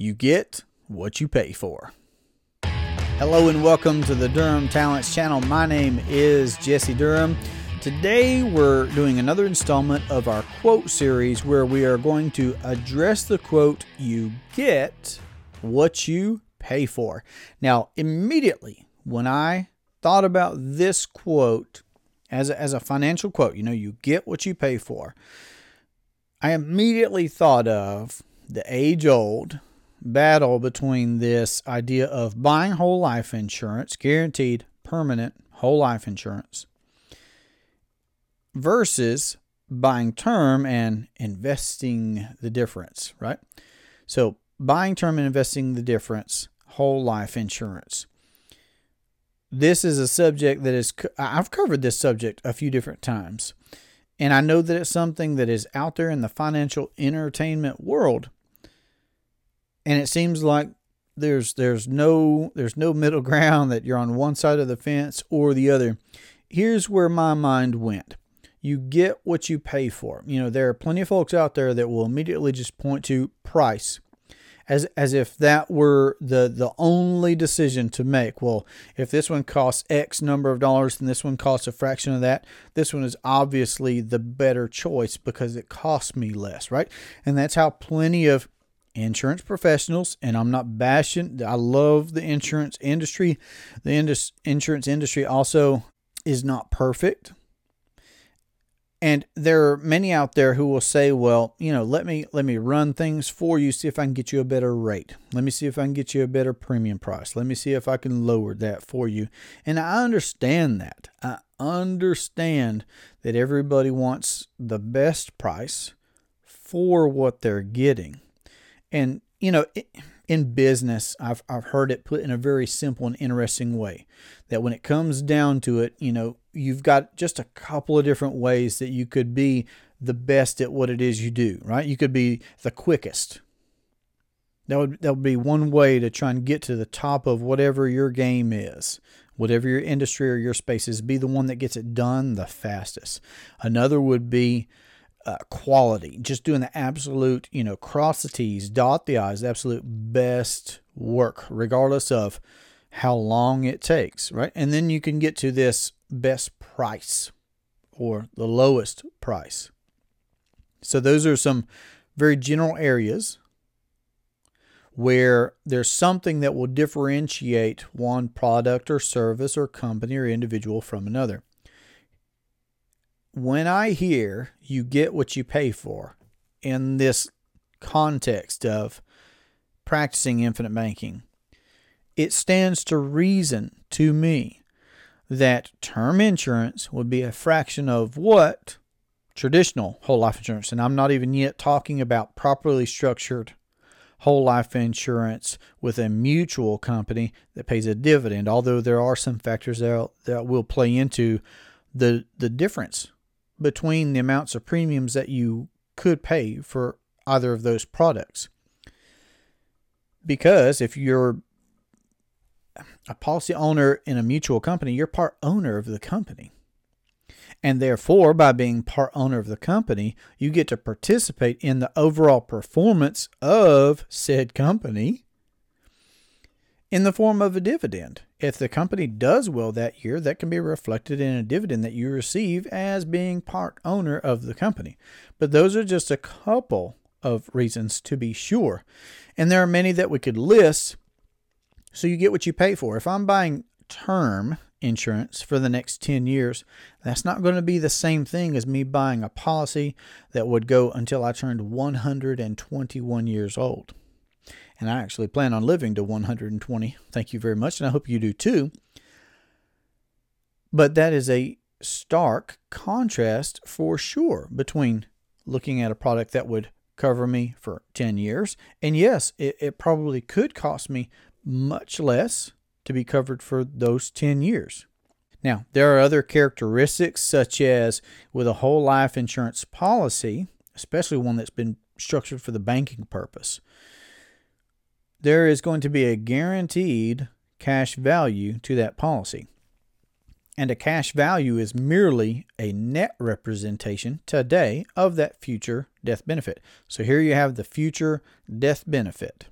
You get what you pay for. Hello and welcome to the Durham Talents channel. My name is Jesse Durham. Today we're doing another installment of our quote series where we are going to address the quote, You get what you pay for. Now, immediately when I thought about this quote as a, as a financial quote, you know, you get what you pay for, I immediately thought of the age old battle between this idea of buying whole life insurance, guaranteed permanent whole life insurance, versus buying term and investing the difference, right? So, buying term and investing the difference, whole life insurance. This is a subject that is, I've covered this subject a few different times. And I know that it's something that is out there in the financial entertainment world and it seems like there's there's no there's no middle ground that you're on one side of the fence or the other. Here's where my mind went. You get what you pay for. You know, there are plenty of folks out there that will immediately just point to price as as if that were the the only decision to make. Well, if this one costs X number of dollars and this one costs a fraction of that, this one is obviously the better choice because it costs me less, right? And that's how plenty of insurance professionals, and I'm not bashing. I love the insurance industry. The indus- insurance industry also is not perfect. And there are many out there who will say, "Well, you know, let me let me run things for you, see if I can get you a better rate. Let me see if I can get you a better premium price. Let me see if I can lower that for you." And I understand that. I understand that everybody wants the best price for what they're getting. And, you know, in business, I've, I've heard it put in a very simple and interesting way that when it comes down to it, you know, you've got just a couple of different ways that you could be the best at what it is you do, right? You could be the quickest. That would that would be one way to try and get to the top of whatever your game is, whatever your industry or your space is. Be the one that gets it done the fastest. Another would be uh, quality, just doing the absolute, you know, cross the T's, dot the I's, the absolute best work, regardless of how long it takes, right? And then you can get to this best price or the lowest price. So those are some very general areas where there's something that will differentiate one product or service or company or individual from another when I hear you get what you pay for in this context of practicing infinite banking, it stands to reason to me that term insurance would be a fraction of what traditional whole life insurance, and I'm not even yet talking about properly structured whole life insurance with a mutual company that pays a dividend, although there are some factors that, that will play into the, the difference between the amounts of premiums that you could pay for either of those products. Because if you're a policy owner in a mutual company, you're part owner of the company. And therefore, by being part owner of the company, you get to participate in the overall performance of said company in the form of a dividend. If the company does well that year, that can be reflected in a dividend that you receive as being part owner of the company. But those are just a couple of reasons to be sure. And there are many that we could list so you get what you pay for. If I'm buying term insurance for the next 10 years, that's not going to be the same thing as me buying a policy that would go until I turned 121 years old and I actually plan on living to 120. Thank you very much, and I hope you do too. But that is a stark contrast for sure between looking at a product that would cover me for 10 years. And yes, it, it probably could cost me much less to be covered for those 10 years. Now, there are other characteristics, such as with a whole life insurance policy, especially one that's been structured for the banking purpose there is going to be a guaranteed cash value to that policy. And a cash value is merely a net representation today of that future death benefit. So here you have the future death benefit.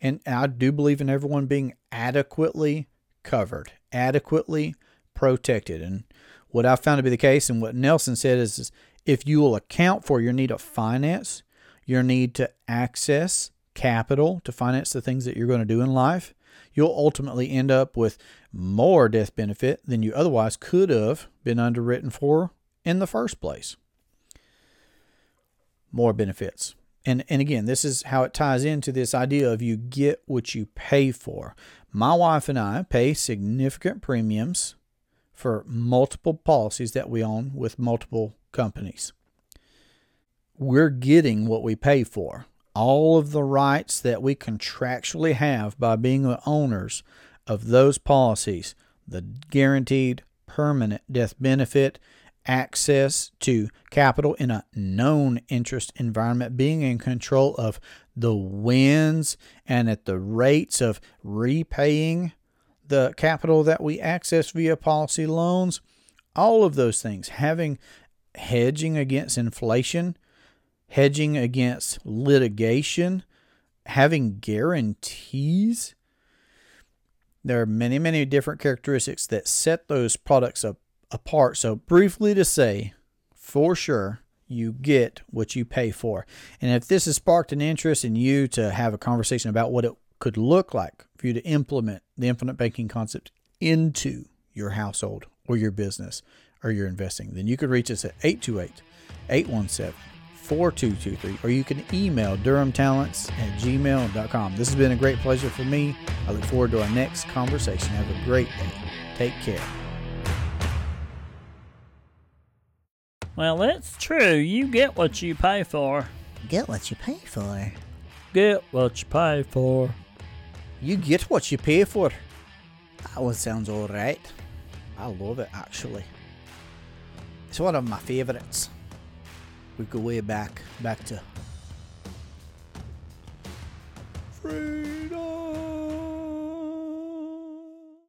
And I do believe in everyone being adequately covered, adequately protected. And what I found to be the case, and what Nelson said is, is if you will account for your need of finance, your need to access capital to finance the things that you're going to do in life, you'll ultimately end up with more death benefit than you otherwise could have been underwritten for in the first place. More benefits. And, and again, this is how it ties into this idea of you get what you pay for. My wife and I pay significant premiums for multiple policies that we own with multiple companies. We're getting what we pay for. All of the rights that we contractually have by being the owners of those policies, the guaranteed permanent death benefit, access to capital in a known interest environment, being in control of the wins and at the rates of repaying the capital that we access via policy loans, all of those things, having hedging against inflation, hedging against litigation, having guarantees. There are many, many different characteristics that set those products up apart. So, briefly to say, for sure, you get what you pay for. And if this has sparked an interest in you to have a conversation about what it could look like for you to implement the infinite banking concept into your household or your business or your investing, then you could reach us at 828 817 4223 or you can email durhamtalents at gmail.com. This has been a great pleasure for me. I look forward to our next conversation. Have a great day. Take care. Well, it's true. You get what you pay for. Get what you pay for. Get what you pay for. You get what you pay for. That one sounds alright. I love it actually. It's one of my favorites. We go way back, back to.